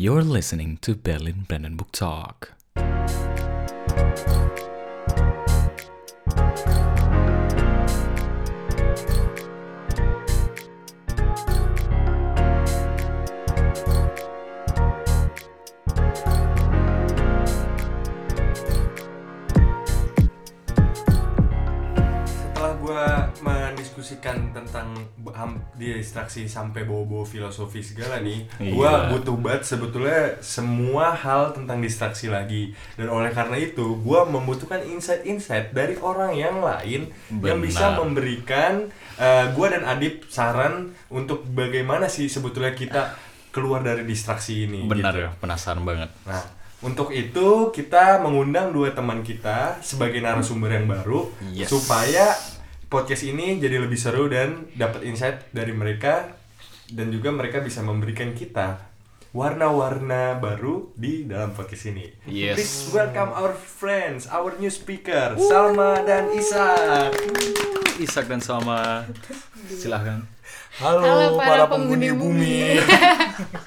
You're listening to Berlin Brandenburg Talk. Distraksi sampai bawa-bawa filosofi segala nih gue Iya. butuh banget sebetulnya semua hal tentang distraksi lagi dan oleh karena itu gue membutuhkan insight-insight dari orang yang lain yang Benar. bisa memberikan gue dan Adip saran untuk bagaimana sih sebetulnya kita keluar dari distraksi ini Benar gitu. ya, penasaran banget. Nah, untuk itu kita mengundang dua teman kita sebagai narasumber yang baru Yes. supaya podcast ini jadi lebih seru dan dapat insight dari mereka dan juga mereka bisa memberikan kita warna-warna baru di dalam podcast ini. Yes. Please welcome our friends, our new speaker, Salma dan Isa. Isak dan Salma, silahkan. Halo, Halo para, para penghuni penghuni bumi.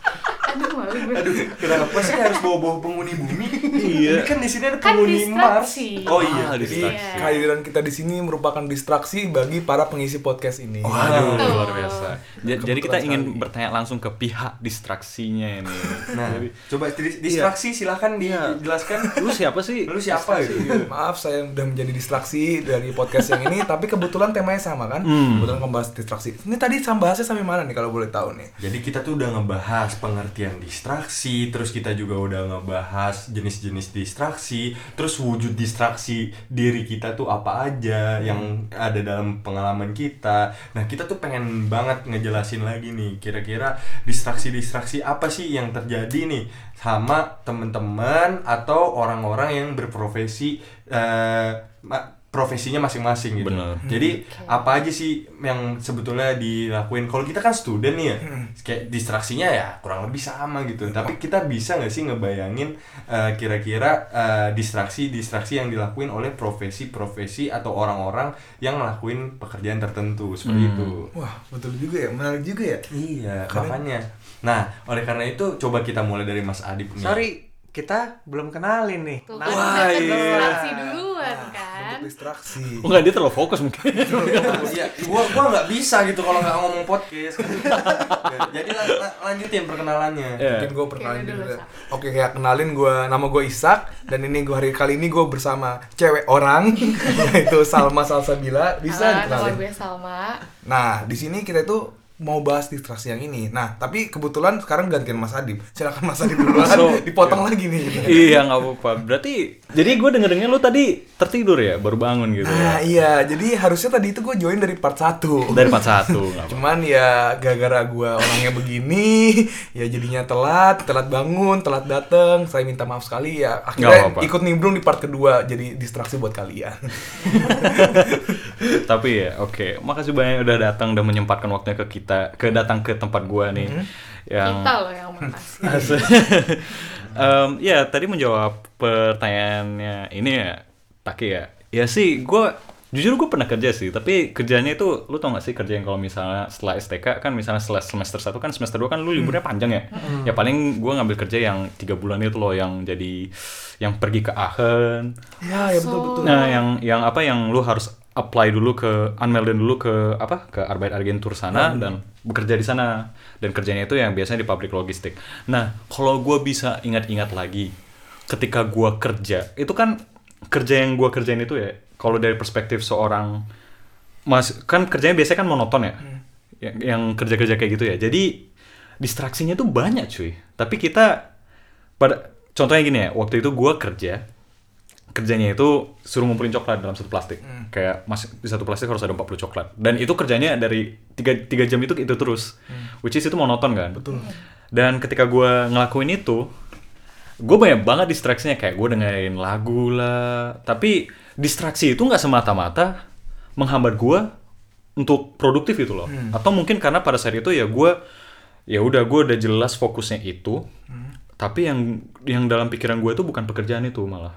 Aduh malu gue. Aduh, kenapa sih harus bawa-bawa penghuni bumi? Iya. Ini kan di sini ada Kan penghuni Mars. distraksi. Oh iya, Ah, Jadi distraksi. Iya. kehadiran kita di sini merupakan distraksi bagi para pengisi podcast ini. Waduh, Betul. luar biasa. Ja- Jadi kita Kebetulan ingin sekali. bertanya langsung ke pihak distraksinya ini. Nah, Jadi, coba dis- distraksi silahkan Iya. dijelaskan. lu siapa sih? Lu siapa gitu? Maaf saya udah menjadi distraksi dari podcast yang ini, tapi kebetulan temanya sama kan? Hmm. Kebetulan membahas distraksi. Ini tadi bahasnya sampai mana nih kalau boleh tahu nih? Jadi kita tuh udah ngebahas pengertian distraksi, terus kita juga udah ngebahas jenis-jenis distraksi, terus wujud distraksi diri kita tuh apa aja yang ada dalam pengalaman kita. Nah, kita tuh pengen banget ngejelasin lagi nih, kira-kira distraksi-distraksi apa sih yang terjadi nih sama temen-temen atau orang-orang yang berprofesi ma- profesinya masing-masing gitu. Bener. Jadi apa aja sih yang sebetulnya dilakuin? Kalau kita kan student nih ya, kayak distraksinya ya kurang lebih sama gitu. Tapi kita bisa nggak sih ngebayangin eh, kira-kira eh, distraksi-distraksi yang dilakuin oleh profesi-profesi atau orang-orang yang ngelakuin pekerjaan tertentu seperti Hmm. itu. Wah, betul juga ya, menarik juga ya. Iya, Keren. makanya. Nah, oleh karena itu coba kita mulai dari Mas Adip nih. Sorry, kita belum kenalin nih. Tuh Wah, iya. distraksi duluan kan. Untuk distraksi. Oh, enggak dia terlalu fokus mungkin. Iya, gua gua nggak bisa gitu kalau nggak ngomong podcast. Jadi la- la- lanjutin perkenalannya. Iya. Mungkin gue perkenalin Oke, dulu. ya. Oke, kayak kenalin gue nama gue Isak dan ini gue hari kali ini gue bersama cewek orang yaitu Salma Salsabila. Bisa Halo, nama dikenalin. gue Salma. Nah, di sini kita itu mau bahas distraksi yang ini. Nah, tapi kebetulan sekarang gantian Mas Adib. Silakan Mas Adib duluan. So, Dipotong lagi nih. iya, nggak apa-apa. Berarti jadi gue denger-denger lu tadi tertidur ya, baru bangun gitu. Nah, iya. Jadi harusnya tadi itu gue join dari part 1. Dari part 1, nggak apa. Cuman ya gara-gara gue orangnya begini, ya jadinya telat, telat bangun, telat dateng. Saya minta maaf sekali ya. Akhirnya apa-apa. ikut nimbrung di part kedua, jadi distraksi buat kalian. Tapi ya, oke. Makasih banyak udah datang dan menyempatkan waktunya ke kita, ke datang ke tempat gua nih. Yang Kita loh yang makasih. Em, ya tadi menjawab pertanyaannya ini ya Taki ya ya sih gue jujur gue pernah kerja sih tapi kerjanya itu lu tau gak sih kerja yang kalau misalnya setelah STK kan misalnya setelah semester 1 kan semester 2 kan lu liburnya panjang ya ya paling gue ngambil kerja yang tiga bulan itu loh yang jadi yang pergi ke Aachen ya, ya betul betul. Nah, yang yang apa yang lu harus apply dulu ke unmelden dulu ke apa? Ke Arbeitsagentur sana dan bekerja di sana. Dan kerjanya itu yang biasanya di pabrik logistik. Nah, kalau gua bisa ingat-ingat lagi ketika gua kerja itu kan kerja yang gua kerjain itu ya kalau dari perspektif seorang mas kan kerjanya biasanya kan monoton ya? Yang, yang kerja-kerja kayak gitu ya. Jadi distraksinya tuh banyak cuy. Tapi kita pada contohnya gini ya waktu itu gua kerja kerjanya itu suruh ngumpulin coklat dalam satu plastik. Kayak mas di satu plastik harus ada 40 coklat. Dan itu kerjanya dari 3, tiga jam itu itu terus. Which is itu monoton kan. Betul. Dan ketika gua ngelakuin itu, gue banyak banget distraksinya kayak gue dengerin lagu lah. Tapi distraksi itu nggak semata-mata menghambat gua untuk produktif itu loh. Atau mungkin karena pada saat itu ya gua ya udah gue udah jelas fokusnya itu. Tapi yang yang dalam pikiran gue itu bukan pekerjaan itu malah.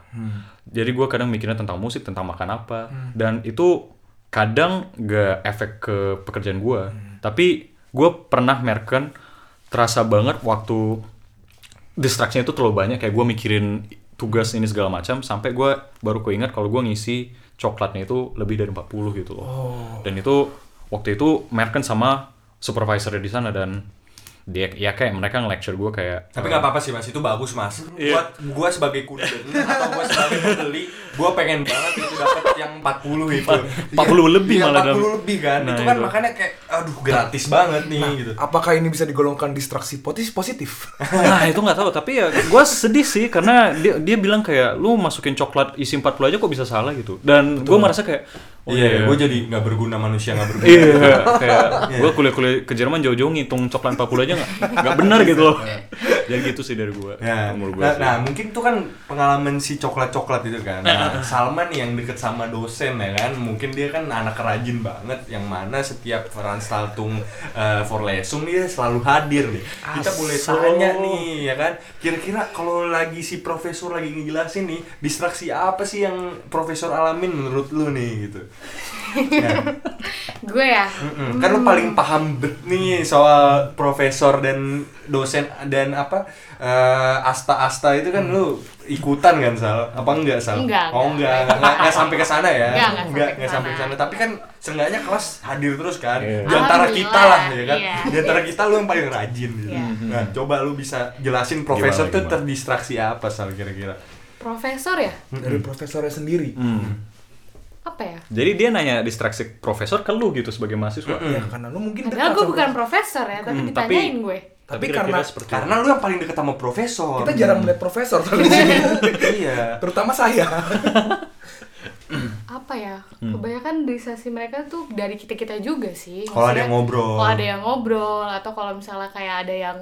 Jadi gue kadang mikirnya tentang musik, tentang makan apa, dan itu kadang gak efek ke pekerjaan gue. Tapi gue pernah merken terasa banget waktu distraksinya itu terlalu banyak kayak gue mikirin tugas ini segala macam sampai gue baru keinget kalau gue ngisi coklatnya itu lebih dari 40 gitu loh. Dan itu waktu itu merken sama supervisornya di sana dan dia ya kayak mereka nge-lecture gue kayak Tapi nggak apa-apa sih mas, itu bagus mas. Iya. Buat gua sebagai kunden atau gua sebagai pembeli, gua pengen banget itu dapat yang 40 itu. 40 lebih Iya, malah 40 dalam- lebih kan. Nah, itu kan itu. makanya kayak aduh gratis banget nih gitu. Apakah ini bisa digolongkan distraksi potis- positif? Nah itu nggak tahu tapi ya gue sedih sih karena dia dia bilang kayak lu masukin coklat isi 40 aja kok bisa salah gitu dan gue merasa kayak oh iya, gua jadi nggak berguna manusia nggak berguna. iya kayak gue kuliah-kuliah ke Jerman jauh-jauh ngitung coklat 40 aja nggak nggak benar gitu loh jadi gitu sih dari gue Ya, umur gue nah, nah, mungkin itu kan pengalaman si coklat-coklat itu kan. Nah, Salman nih yang deket sama dosen ya kan, mungkin dia kan anak rajin banget, yang mana setiap veranstaltung uh, Forlesung dia selalu hadir nih. Kita boleh Aso. tanya nih ya kan, kira-kira kalau lagi si profesor lagi ngejelasin nih, distraksi apa sih yang profesor alamin menurut lu nih gitu? Ya. Gue ya. Mm-mm. Kan lu paling paham bet nih soal profesor dan dosen dan apa eh, asta-asta itu kan lu ikutan kan Sal? Apa enggak Sal? Enggak, Oh enggak. enggak, enggak, enggak, sampai ke sana ya? Enggak, enggak sampai enggak ke sampai ke sana. Tapi kan seenggaknya kelas hadir terus kan. Iya. Di antara kita lah ya kan. Iya. Di antara kita lu yang paling rajin gitu. Iya. Nah, coba lu bisa jelasin profesor Gimana, tuh gimana? terdistraksi apa Sal kira-kira? Profesor ya? Dari profesornya sendiri. Hmm. Apa ya? jadi dia nanya distraksi profesor ke lu gitu sebagai mahasiswa Ya karena lu mungkin Padahal dekat gue bukan profesor. ya, tapi Hmm, ditanyain tapi- gue. Tapi kira-kira karena seperti Karena lu yang paling deket sama profesor. kita jarang melihat profesor kalau di sini. iya. Terutama saya. Apa ya? Hmm. Kebanyakan di sesi mereka tuh dari kita-kita juga sih. Kalau ada yang ngobrol. Kalau ada yang ngobrol atau kalau misalnya kayak ada yang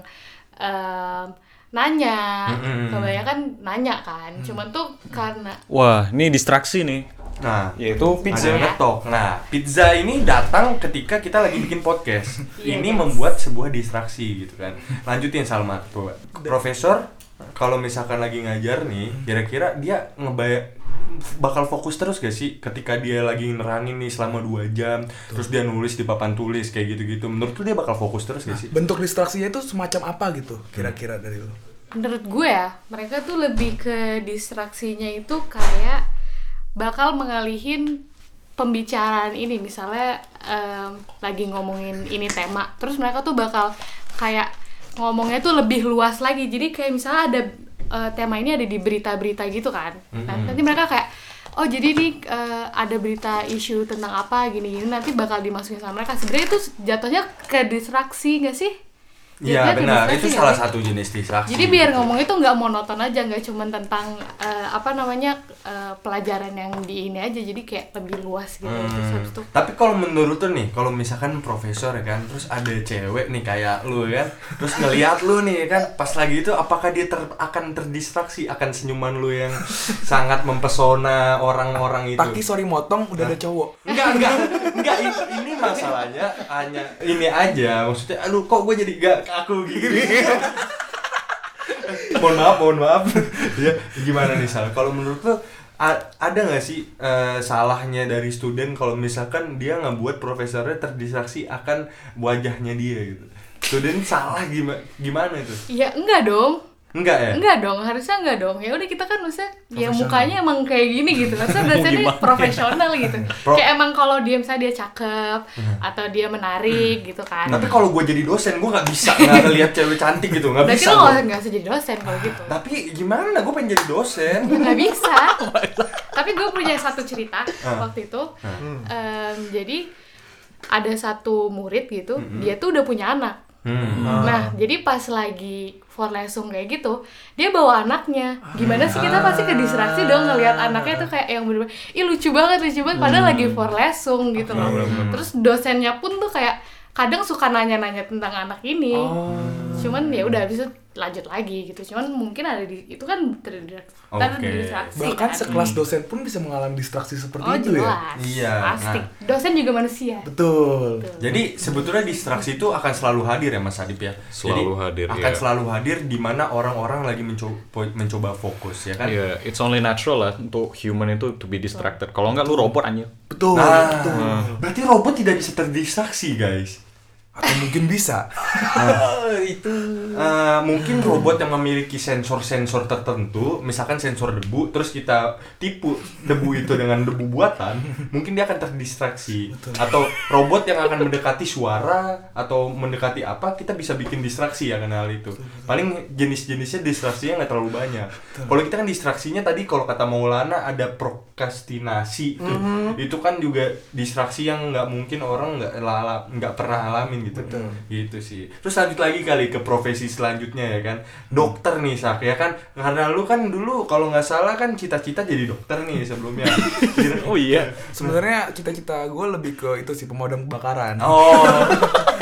em, nanya, Mm-mm. kebanyakan nanya kan. Cuman tuh karena wah ini distraksi nih Nah, yaitu Pizza Ya. ngetok. Nah, pizza ini datang ketika kita lagi bikin podcast. Iya, ini membuat sebuah distraksi gitu kan. Lanjutin Salma. Pro- Profesor kalau misalkan lagi ngajar nih, kira-kira dia ngebaya bakal fokus terus gak sih ketika dia lagi nerangin nih selama dua jam terus dia nulis di papan tulis kayak gitu-gitu menurut lu dia bakal fokus terus gak sih? Bentuk distraksinya itu semacam apa gitu kira-kira dari lu? menurut gue ya mereka tuh lebih ke distraksinya itu kayak bakal mengalihin pembicaraan ini. Misalnya em, lagi ngomongin ini tema terus mereka tuh bakal kayak ngomongnya tuh lebih luas lagi. Jadi kayak misalnya ada eh, tema ini ada di berita-berita gitu kan. Nah, nanti mereka kayak oh jadi nih eh, ada berita isu tentang apa gini-gini nanti bakal dimasukin sama mereka. Sebenarnya itu jatuhnya ke distraksi gak sih Iya benar, itu nggak salah sih? satu jenis distraksi. Jadi biar ngomong itu nggak monoton aja, nggak cuma tentang eh, apa namanya eh, pelajaran yang di ini aja, jadi kayak lebih luas gitu. Hmm. itu Tapi kalau menurut tuh nih, kalau misalkan profesor ya kan, terus ada cewek nih kayak lu ya kan, terus ngeliat lu nih ya kan, pas lagi itu apakah dia ter- akan terdistraksi akan senyuman lu yang sangat mempesona orang-orang itu? Taki sorry motong udah ada cowok. Enggak, enggak, enggak ini, ini masalahnya hanya ini aja, maksudnya aduh kok gue jadi gak kaku gini. mohon maaf, mohon maaf. ya, gimana nih Sal? Kalau menurut lo a- ada nggak sih eh, salahnya dari student kalau misalkan dia ngebuat profesornya terdistraksi akan wajahnya dia gitu? Student salah gimana gimana itu? ya enggak dong. Enggak ya? Enggak dong, harusnya enggak dong. Ya udah kita kan maksudnya ya mukanya emang kayak gini gitu. Maksudnya dosennya gimana? profesional gitu. Pro- kayak emang kalau dia misalnya dia cakep atau dia menarik gitu kan. Tapi kalau gue jadi dosen, gue nggak bisa nggak ngeliat cewek cantik gitu, nggak Berarti bisa. lo gua. nggak usah jadi dosen kalau gitu. Tapi gimana? Gue pengen jadi dosen. Ya, nggak bisa tapi gue punya satu cerita Ah. waktu itu Em, jadi ada satu murid gitu dia tuh udah punya anak Hmm. nah jadi pas lagi for lesung kayak gitu dia bawa anaknya. Gimana sih kita pasti ke distraksi dong ngelihat anaknya tuh kayak yang bener ih lucu banget lucu banget padahal lagi for lesung gitu loh. Terus dosennya pun tuh kayak kadang suka nanya-nanya tentang anak ini. Cuman ya udah habis itu lanjut lagi gitu cuman mungkin ada di itu kan terdistraksi Oke. terdistraksi Bahkan kan. sekelas dosen pun bisa mengalami distraksi seperti Oh itu ya. jelas, Iya, pasti. nah. Dosen juga manusia. Betul. Jadi sebetulnya distraksi itu akan selalu hadir ya Mas Adip ya. Selalu Jadi, hadir, Akan iya. selalu hadir di mana orang-orang lagi mencoba mencoba fokus ya kan. Iya, it's only natural lah untuk human itu to be distracted. Kalau nggak lu robot anjir. Betul. Nah, betul. berarti robot tidak bisa terdistraksi guys. Atau mungkin bisa. Itu. Eh, mungkin robot yang memiliki sensor-sensor tertentu, misalkan sensor debu, terus kita tipu debu itu dengan debu buatan, mungkin dia akan terdistraksi. Atau robot yang akan mendekati suara atau mendekati apa, kita bisa bikin distraksi ya karena hal itu. Paling jenis-jenisnya distraksinya nggak terlalu banyak. Kalau kita kan distraksinya tadi kalau kata Maulana ada prokrastinasi itu, itu kan juga distraksi yang nggak mungkin orang nggak nggak pernah alamin gitu. Gitu sih. Terus lanjut lagi kali ke profesi selanjutnya ya kan. Dokter nih Sak ya kan. Karena lu kan dulu kalau nggak salah kan cita-cita jadi dokter nih sebelumnya. Oh iya. sebenarnya cita-cita gue lebih ke itu sih pemadam kebakaran Oh,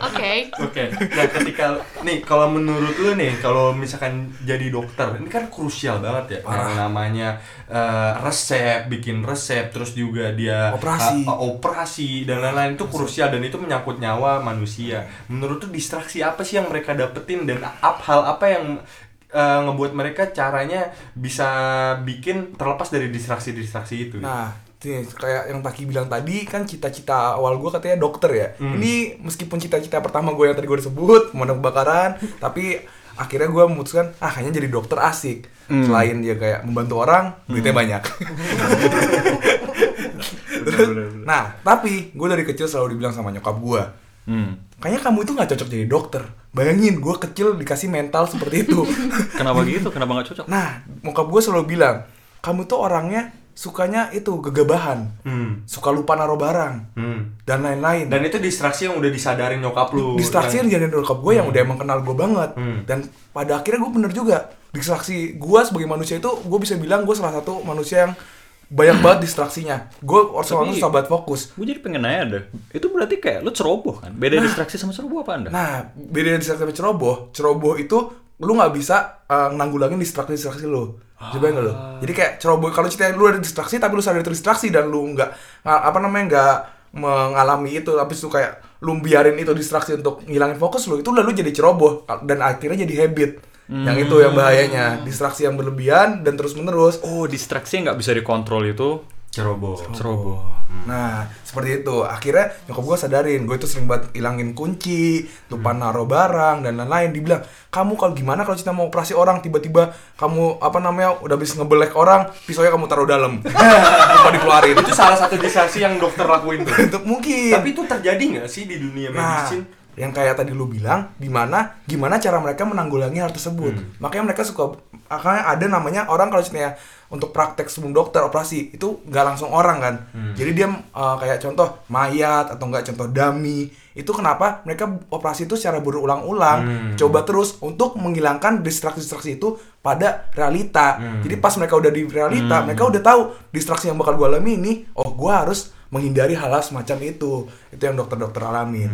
Oke. oke. Nah, ketika nih kalau menurut lu nih kalau misalkan jadi dokter, ini kan krusial banget ya. Yang namanya eh, resep, bikin resep, terus juga dia Operasi. eh, operasi dan lain-lain itu krusial dan itu menyangkut nyawa manusia. Menurut tuh distraksi apa sih yang mereka dapetin dan ap, hal apa yang eh, ngebuat mereka caranya bisa bikin terlepas dari distraksi-distraksi itu? Nah, nih, kayak yang Taki bilang tadi kan cita-cita awal gue katanya dokter ya. Hmm. Ini meskipun cita-cita pertama gue yang tadi gue sebut pemadam kebakaran, tapi akhirnya gue memutuskan ah kayaknya jadi dokter asik. Hmm. Selain dia kayak membantu orang, duitnya banyak. nah, tapi gue dari kecil selalu dibilang sama nyokap gue, Hmm. kayaknya kamu itu nggak cocok jadi dokter. Bayangin, gue kecil dikasih mental seperti itu. Kenapa gitu? Kenapa nggak cocok? nah, nyokap gue selalu bilang, kamu tuh orangnya sukanya itu gegabahan, Hmm. suka lupa naruh barang Hmm. dan lain-lain. Dan itu distraksi yang udah disadarin nyokap lu. distraksi yang Dan- dijadiin nyokap gue yang udah emang kenal gue banget. Hmm. Dan pada akhirnya gue bener juga. Distraksi gue sebagai manusia itu gue bisa bilang gue salah satu manusia yang banyak banget distraksinya. Gue Tapi- susah banget fokus. Gue jadi pengen nanya deh. Itu berarti kayak lu ceroboh kan? Beda distraksi sama ceroboh apa anda? Nah, beda distraksi sama ceroboh. Ceroboh itu lu nggak bisa uh, nanggulangin distraksi-distraksi lu. Coba nggak lu? Jadi kayak ceroboh kalau cerita lu ada distraksi tapi lu sadar itu distraksi dan lu nggak nggak- apa namanya nggak mengalami itu tapi lu kayak lu biarin itu distraksi untuk ngilangin fokus lu itu lalu jadi ceroboh dan akhirnya jadi habit. Yang itu yang bahayanya, distraksi yang berlebihan dan terus menerus. Oh, distraksi yang nggak bisa dikontrol itu ceroboh. ceroboh. Nah, seperti itu. Akhirnya nyokap gue sadarin, gue itu sering banget ilangin kunci, lupa naruh barang dan lain-lain. Dibilang, kamu kalau gimana kalau kita mau operasi orang tiba-tiba kamu apa namanya udah bisa ngebelek orang, pisaunya kamu taruh dalam, lupa dikeluarin. Itu salah satu distraksi yang dokter lakuin tuh. mungkin. Tapi itu terjadi nggak sih di dunia Nah, medicine? Yang kayak tadi lu bilang, gimana gimana cara mereka menanggulangi hal tersebut. Makanya mereka suka akan ada namanya orang kalau ceritanya untuk praktek sebelum dokter operasi itu nggak langsung orang kan. Jadi dia uh, kayak contoh mayat atau enggak contoh dummy. Itu kenapa mereka operasi itu secara berulang-ulang coba terus untuk menghilangkan distraksi-distraksi itu pada realita. Jadi pas mereka udah di realita, mereka udah tahu distraksi yang bakal gue alami ini, oh gue harus menghindari hal-hal semacam itu. Itu yang dokter-dokter alamin.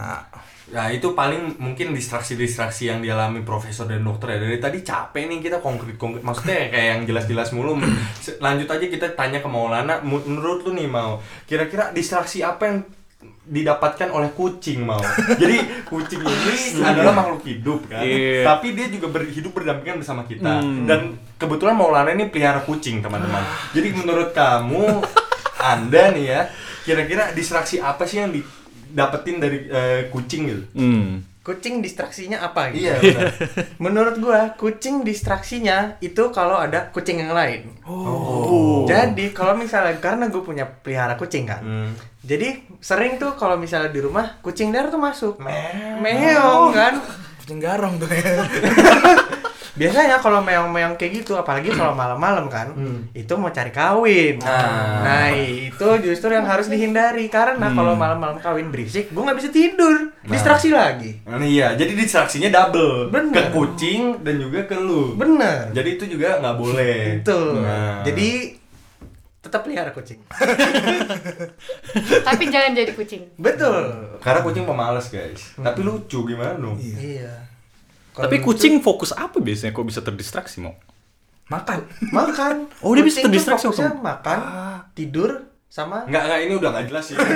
Nah, Nah itu paling mungkin distraksi-distraksi yang dialami profesor dan dokter ya. Dari tadi capek nih kita konkret-konkret Maksudnya kayak yang jelas-jelas mulu. Lanjut aja kita tanya ke Maulana. Menurut lu nih mau Kira-kira distraksi apa yang didapatkan oleh kucing mau? Jadi kucing ini adalah makhluk hidup kan? Iya. Tapi dia juga berhidup berdampingan bersama kita. Dan kebetulan Maulana ini pelihara kucing teman-teman. Jadi menurut kamu Anda nih ya Kira-kira distraksi apa sih yang didapetin dari eh, kucing gitu? Hmm. kucing distraksinya apa gitu Iya benar. menurut gua kucing distraksinya itu kalau ada kucing yang lain Oh. jadi kalau misalnya karena gue punya pelihara kucing kan Hmm. jadi sering tuh kalau misalnya di rumah kucing liar tuh masuk meong kan kucing garong tuh ya. biasanya kalau meong-meong kayak gitu apalagi kalau malam-malam kan itu mau cari kawin Ah. nah itu justru yang harus dihindari karena kalau malam-malam kawin berisik gue nggak bisa tidur distraksi lagi Nah, iya, jadi distraksinya double Bener. ke kucing dan juga ke lu. bener Jadi itu juga nggak boleh. itu Nah. jadi tetap pelihara kucing Tapi jangan jadi kucing. betul karena kucing pemalas guys. Tapi lucu gimana dong? iya Kalau Tapi kucing fokus apa biasanya kok bisa terdistraksi mau? Makan. makan Oh, dia bisa terdistraksi fokusnya waktu- makan tidur sama Nggak nggak ini udah nggak jelas sih.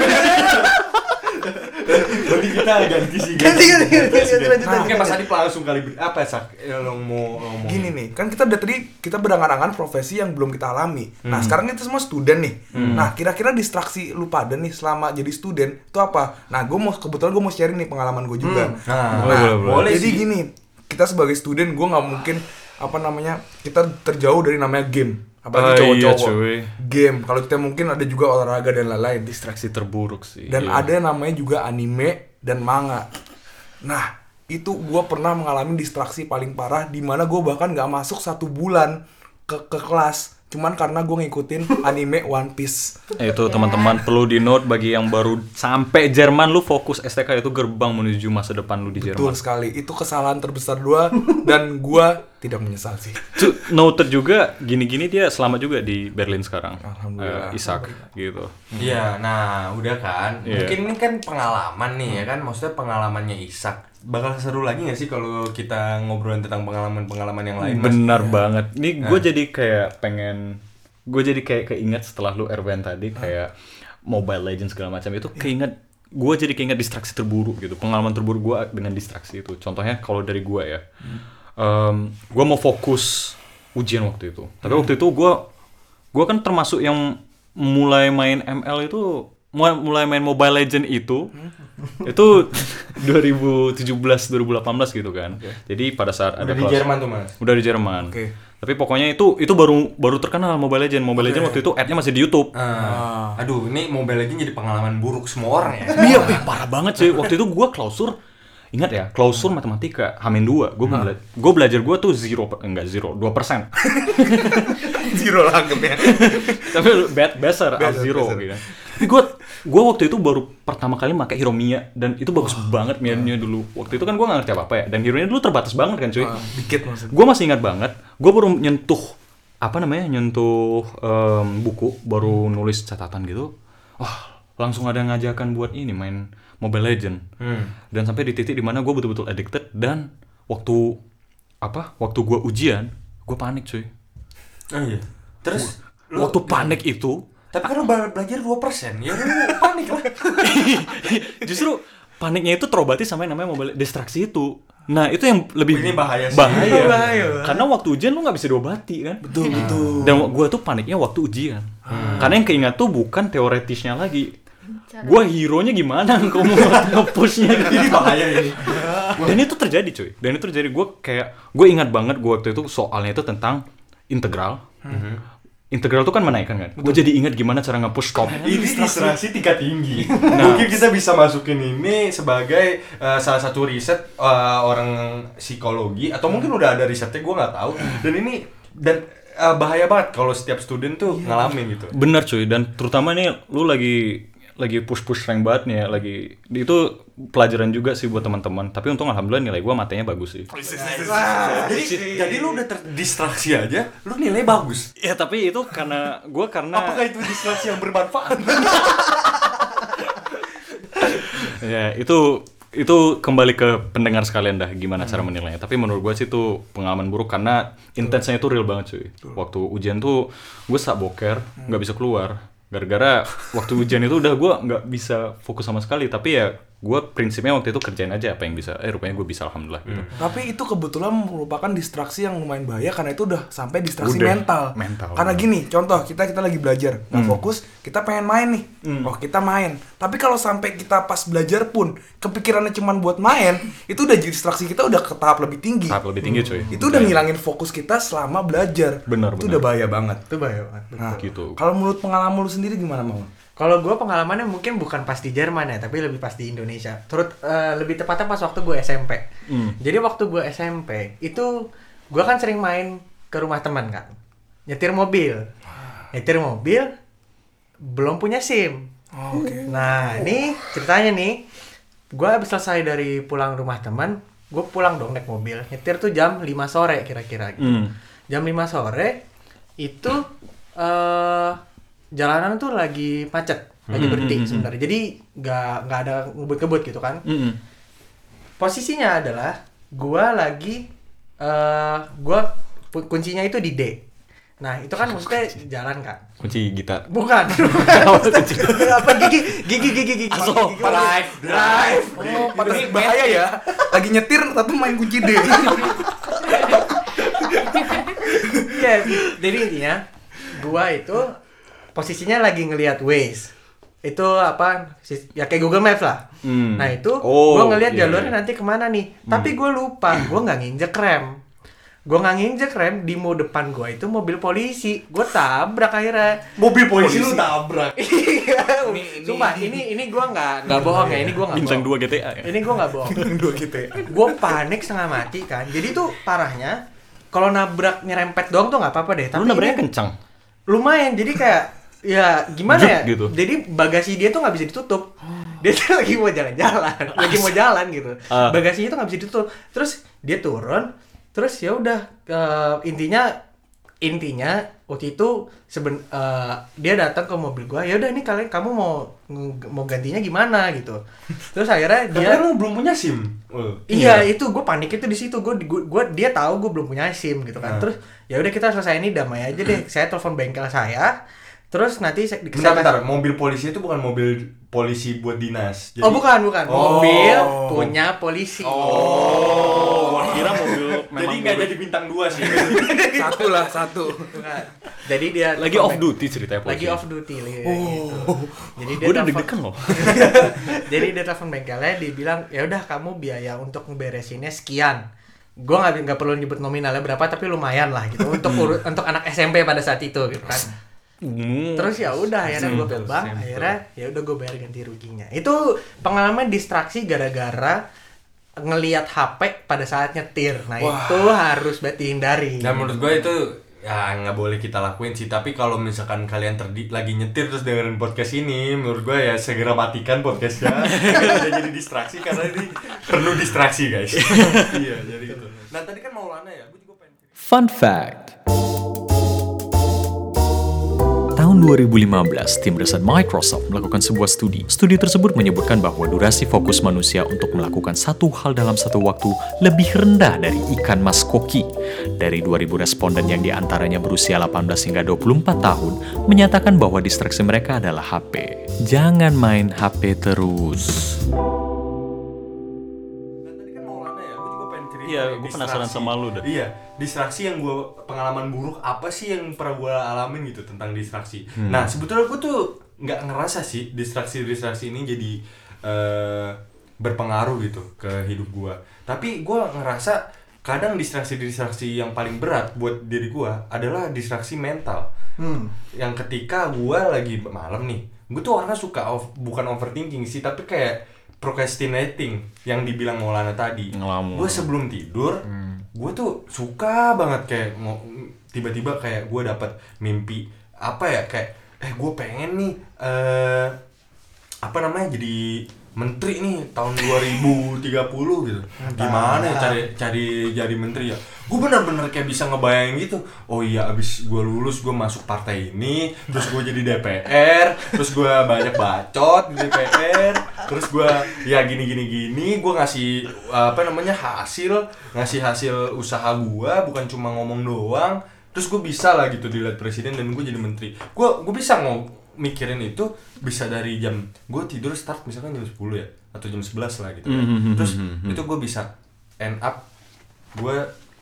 Berarti kita ganti sih. Ganti, ganti, ganti, ganti, lanjut, Nah, Oke. Mas Adi langsung kali apa sak? Ya, lo mau ngomong. Gini nih, kan kita udah tadi kita berangan-angan profesi yang belum kita alami. Nah, sekarang kita semua student nih. Nah, kira-kira distraksi lu pada nih selama jadi student itu apa? Nah, gue mau kebetulan gue mau sharing nih pengalaman gue juga. Hmm. Nah, Boleh, boleh, boleh. jadi sih. gini, kita sebagai student gue nggak mungkin apa namanya kita terjauh dari namanya game. Ah, Apalagi iya, cowok-cowok. cuy. game. Kalau kita mungkin ada juga olahraga dan lain-lain. Distraksi terburuk sih. Dan Iya. ada namanya juga anime dan manga. Nah, itu gue pernah mengalami distraksi paling parah di mana gue bahkan nggak masuk satu bulan ke ke kelas cuman karena gue ngikutin anime One Piece. Eh, Itu teman-teman perlu di note bagi yang baru sampai Jerman lu fokus STK itu gerbang menuju masa depan lu di Jerman. Betul sekali. Itu kesalahan terbesar gue dan gue tidak menyesal sih. Noted juga gini-gini dia selamat juga di Berlin sekarang. Alhamdulillah. Eh, Ishak gitu. Iya, nah udah kan. Iya. Mungkin ini kan pengalaman nih ya kan, maksudnya pengalamannya Isak. Bakal seru lagi gak sih kalau kita ngobrolin tentang pengalaman-pengalaman yang lain, Mas? Benar banget. Nih gue jadi kayak pengen gue jadi kayak keinget setelah lu Erwan tadi kayak Mobile Legends segala macam itu keinget gue jadi keinget distraksi terburuk gitu. Pengalaman terburuk gue dengan distraksi itu. Contohnya kalau dari gue ya gue mau fokus ujian waktu itu. Tapi waktu itu gue gue kan termasuk yang mulai main ML itu mulai mulai main Mobile Legend itu itu 2017 2018 gitu kan jadi pada saat ada Udah di kelas- Jerman tuh, Mas. udah di Jerman Oke. tapi pokoknya itu itu baru baru terkenal Mobile Legend Mobile Legend waktu itu ad-nya masih di YouTube Ah, aduh, ini Mobile Legends jadi pengalaman buruk semua orang ya. Iya, eh, parah banget sih. Waktu itu gua klausur Ingat ya, klausur matematika Hamin 2. Gue bela gue belajar gua tuh zero enggak zero, 2%. Zero langgepnya. Tapi bad besar, Better, zero gitu. Tapi gua gua waktu itu baru pertama kali pakai Hiromiya dan itu bagus banget Mia-nya dulu. Waktu itu kan gua nggak ngerti apa-apa ya. Dan Hiromiya dulu terbatas banget kan, cuy. Dikit maksudnya. Gue masih ingat banget, gue baru nyentuh apa namanya nyentuh em, buku, baru nulis catatan gitu. Wah, langsung ada yang ngajakan buat ini main Mobile Legend. Dan sampai di titik di mana gue betul-betul addicted dan waktu apa? Waktu gue ujian, gue panik cuy. Oh iya. Terus lu waktu panik itu, tapi kan lu bela- belajar 2%, ya lu panik lah. justru paniknya itu terobati sama yang namanya mobile distraksi itu. Nah itu yang lebih Ini bahaya sih. Bahaya. Bahaya. Karena waktu ujian lu nggak bisa diobati kan. Betul, betul. Dan gue tuh paniknya waktu ujian. Karena yang keingat tuh bukan teoretisnya lagi. Cara- Gue hero-nya gimana kalau mau nge-pushnya. Ini bahaya ini. Dan itu terjadi cuy. Dan itu terjadi gue kayak gue ingat banget gue waktu itu soalnya itu tentang integral. Integral tuh kan menaikkan kan. Gue jadi ingat gimana cara nge-push top. Ini distraksi tingkat tinggi. Mungkin kita bisa masukin ini sebagai eh, salah satu riset eh, orang psikologi atau mungkin udah ada risetnya gue nggak tahu. Dan ini dan eh, bahaya banget kalau setiap student tuh ngalamin gitu. Bener cuy, dan terutama nih lu lagi lagi push push rank banget nih ya, lagi itu pelajaran juga sih buat teman-teman. Tapi untung alhamdulillah nilai gua matanya bagus sih. Jadi jadi lu udah terdistraksi aja, lu nilai bagus. Ya tapi itu karena gua karena Apakah itu distraksi yang bermanfaat? ya itu itu kembali ke pendengar sekalian dah gimana cara menilainya. Tapi menurut gua sih itu pengalaman buruk karena intensnya itu real banget cuy. Waktu ujian tuh gue sak boker, nggak bisa keluar. Gara-gara waktu ujian itu udah gua nggak bisa fokus sama sekali. Tapi ya gue prinsipnya waktu itu kerjain aja apa yang bisa. Eh rupanya gue bisa alhamdulillah. Gitu. Tapi itu kebetulan merupakan distraksi yang lumayan bahaya karena itu udah sampai distraksi Udah, mental. mental. Karena gini, contoh kita kita lagi belajar, nggak fokus, kita pengen main nih. Oh, kita main. Tapi kalau sampai kita pas belajar pun kepikirannya cuma buat main, itu udah distraksi kita udah ke tahap lebih tinggi. Tahap lebih tinggi cuy. Itu udah ngilangin fokus kita selama belajar. Benar, Itu benar. udah bahaya banget. Itu bahaya banget. Nah, Gitu. Kalau menurut pengalaman lu sendiri gimana, Mang? Kalau gue pengalamannya mungkin bukan pas di Jerman ya, tapi lebih pas di Indonesia. Turut eh, lebih tepatnya pas waktu gue SMP. Hmm. Jadi waktu gue SMP itu gue kan sering main ke rumah teman kan, nyetir mobil, nyetir mobil, belum punya SIM. Oh, Oke. Nah ini ceritanya nih, gue habis selesai dari pulang rumah teman, gue pulang dong naik mobil, nyetir tuh jam 5 sore kira-kira. Gitu. Hmm. Jam 5 sore itu eh jalanan tuh lagi macet, lagi Hmm, berhenti hmm, hmm. sebenarnya. Jadi nggak nggak ada ngebut-ngebut gitu kan. Mm-mm. Posisinya adalah gua lagi eh gua kuncinya itu di D. Nah itu kan maksudnya jalan kan. Kunci gitar. Bukan. Apa gigi gigi gigi gigi. Aso, gigi, gigi. drive drive Oh, pantas bahaya ya. Lagi nyetir tapi main kunci D. Iya, jadi intinya gua itu posisinya lagi ngelihat Waze. Itu apa? Ya kayak Google Maps lah. Hmm. Nah itu Oh, gua ngelihat iya, jalurnya iya. nanti ke mana nih. Tapi gua lupa, gua nggak nginjek rem. Gua nggak nginjek rem di mau depan gua itu mobil polisi. Gua tabrak akhirnya. mobil polisi lu tabrak Iya, Ini- ini- sumpah ini ini gua nggak nggak bohong ya, ini gua nggak Bintang bohong. 2 GTA ya. Ini gua nggak bohong. Dua gitu ya. gue panik setengah mati kan jadi tuh parahnya kalau nabrak nyerempet doang tuh nggak apa-apa deh Lu tapi nabraknya ini kencang. lumayan jadi kayak ya gimana ya gitu. jadi bagasi dia tuh nggak bisa ditutup dia tuh lagi mau jalan-jalan lagi mau jalan gitu Ah. bagasinya tuh nggak bisa ditutup terus dia turun terus ya udah eh, intinya intinya waktu itu seben eh, dia datang ke mobil gua ya udah ini kalian kamu mau mau gantinya gimana gitu terus akhirnya dia lu belum punya sim Oh. Iya, itu gue panik itu di situ. Gue gua, dia tahu gue belum punya SIM gitu kan. Nah. Terus ya udah kita selesai ini damai aja deh. saya telepon bengkel saya. Terus nanti saya, Bentar, saya- bentar. Mobil polisi itu bukan mobil polisi buat dinas. Oh, bukan, bukan. Oh. Mobil punya polisi. Oh, gua kira mobil Jadi memang nggak jadi bintang dua sih. Satu lah, satu. Bukan. Jadi dia lagi off duty ceritanya polisi. Lagi off duty li- gitu. Jadi dia udah telepon- deg-degan loh. Jadi dia telepon bengkelnya, dia bilang ya udah kamu biaya untuk ngeberesinnya sekian. Gue nggak nggak perlu nyebut nominalnya berapa, tapi lumayan lah gitu untuk urut untuk anak SMP pada saat itu gitu kan. Hmm. Terus ya udah akhirnya gue ke bank, simple. akhirnya ya udah gue bayar ganti ruginya. Itu pengalaman distraksi gara-gara ngelihat HP pada saat nyetir. Nah Wah. itu harus berarti hindari. Dan menurut gue itu ya nggak boleh kita lakuin sih. Tapi kalau misalkan kalian terdi lagi nyetir terus dengerin podcast ini, menurut gue ya segera matikan podcastnya. Jadi distraksi karena ini perlu distraksi guys. iya jadi gitu. Nah tadi kan Maulana ya, gue juga pengen. Fun fact. Tahun 2015, tim riset Microsoft melakukan sebuah studi. Studi tersebut menyebutkan bahwa durasi fokus manusia untuk melakukan satu hal dalam satu waktu lebih rendah dari ikan mas koki. Dari 2000 responden yang di antaranya berusia 18 hingga 24 tahun, menyatakan bahwa distraksi mereka adalah HP. Jangan main HP terus. Nah tadi kan Maulana ya, gue juga pengen cerita. Iya, gue penasaran sama lu dah. Iya, distraksi yang gue pengalaman buruk apa sih yang pernah gue alamin gitu tentang distraksi. Hmm. Nah sebetulnya gue tuh nggak ngerasa sih distraksi-distraksi ini jadi eh, berpengaruh gitu ke hidup gue. Tapi gue ngerasa kadang distraksi-distraksi yang paling berat buat diri gue adalah distraksi mental. Hmm. Yang ketika gue lagi malam nih, gue tuh orangnya suka of- bukan overthinking sih, tapi kayak procrastinating yang dibilang Maulana tadi. Gue sebelum tidur, gue tuh suka banget kayak mau tiba-tiba kayak gue dapat mimpi apa ya kayak eh gue pengen nih eh apa namanya jadi menteri nih tahun 2030 gitu. Gimana ya cari cari jadi menteri ya? Gue bener-bener kayak bisa ngebayang gitu. Oh iya abis gue lulus gue masuk partai ini terus gue jadi DPR terus gue banyak bacot di DPR terus gue ya gini gini gini gue ngasih apa namanya hasil ngasih hasil usaha gue bukan cuma ngomong doang. Terus gue bisa lah gitu dilihat presiden dan gue jadi menteri. Gue gue bisa ngomong mikirin itu bisa dari jam gue tidur start misalkan jam 10 ya atau jam 11 lah gitu kan. Mhm, terus mhm, itu gue bisa end up gue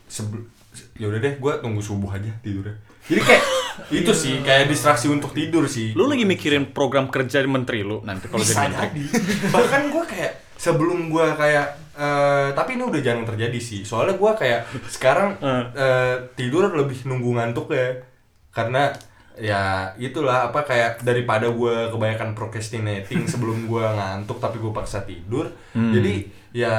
sebel ya udah deh gue tunggu subuh aja tidurnya. Jadi kayak itu sih kayak distraksi untuk tidur sih. Lu lagi mikirin program kerja menteri lu nanti kalau jadi menteri. jadi. Bahkan gue kayak sebelum gue kayak eh, tapi ini udah jarang terjadi sih. Soalnya gue kayak sekarang eh, tidur lebih nunggu ngantuk ya. Karena ya itulah apa kayak daripada gue kebanyakan procrastinating sebelum gue ngantuk tapi gue paksa tidur Hmm. jadi ya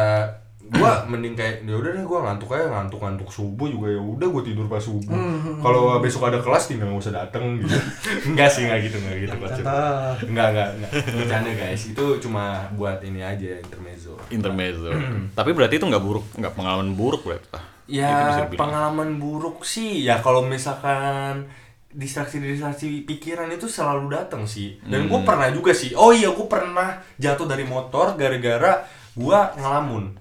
gue mending kayak ya udah deh gue ngantuk aja ngantuk ngantuk subuh juga ya udah gue tidur pas subuh kalau besok ada kelas tinggal nggak usah dateng gitu enggak sih enggak gitu enggak gitu. Contoh. Enggak, enggak, enggak. Bercanda guys. Itu cuma buat ini aja intermezzo. Intermezzo. Tapi berarti itu nggak buruk, nggak pengalaman buruk berarti. Ya, pengalaman buruk sih ya kalau misalkan distraksi-distraksi pikiran itu selalu datang sih. Dan gue pernah juga sih. Oh iya, gue pernah jatuh dari motor gara-gara gue ngelamun.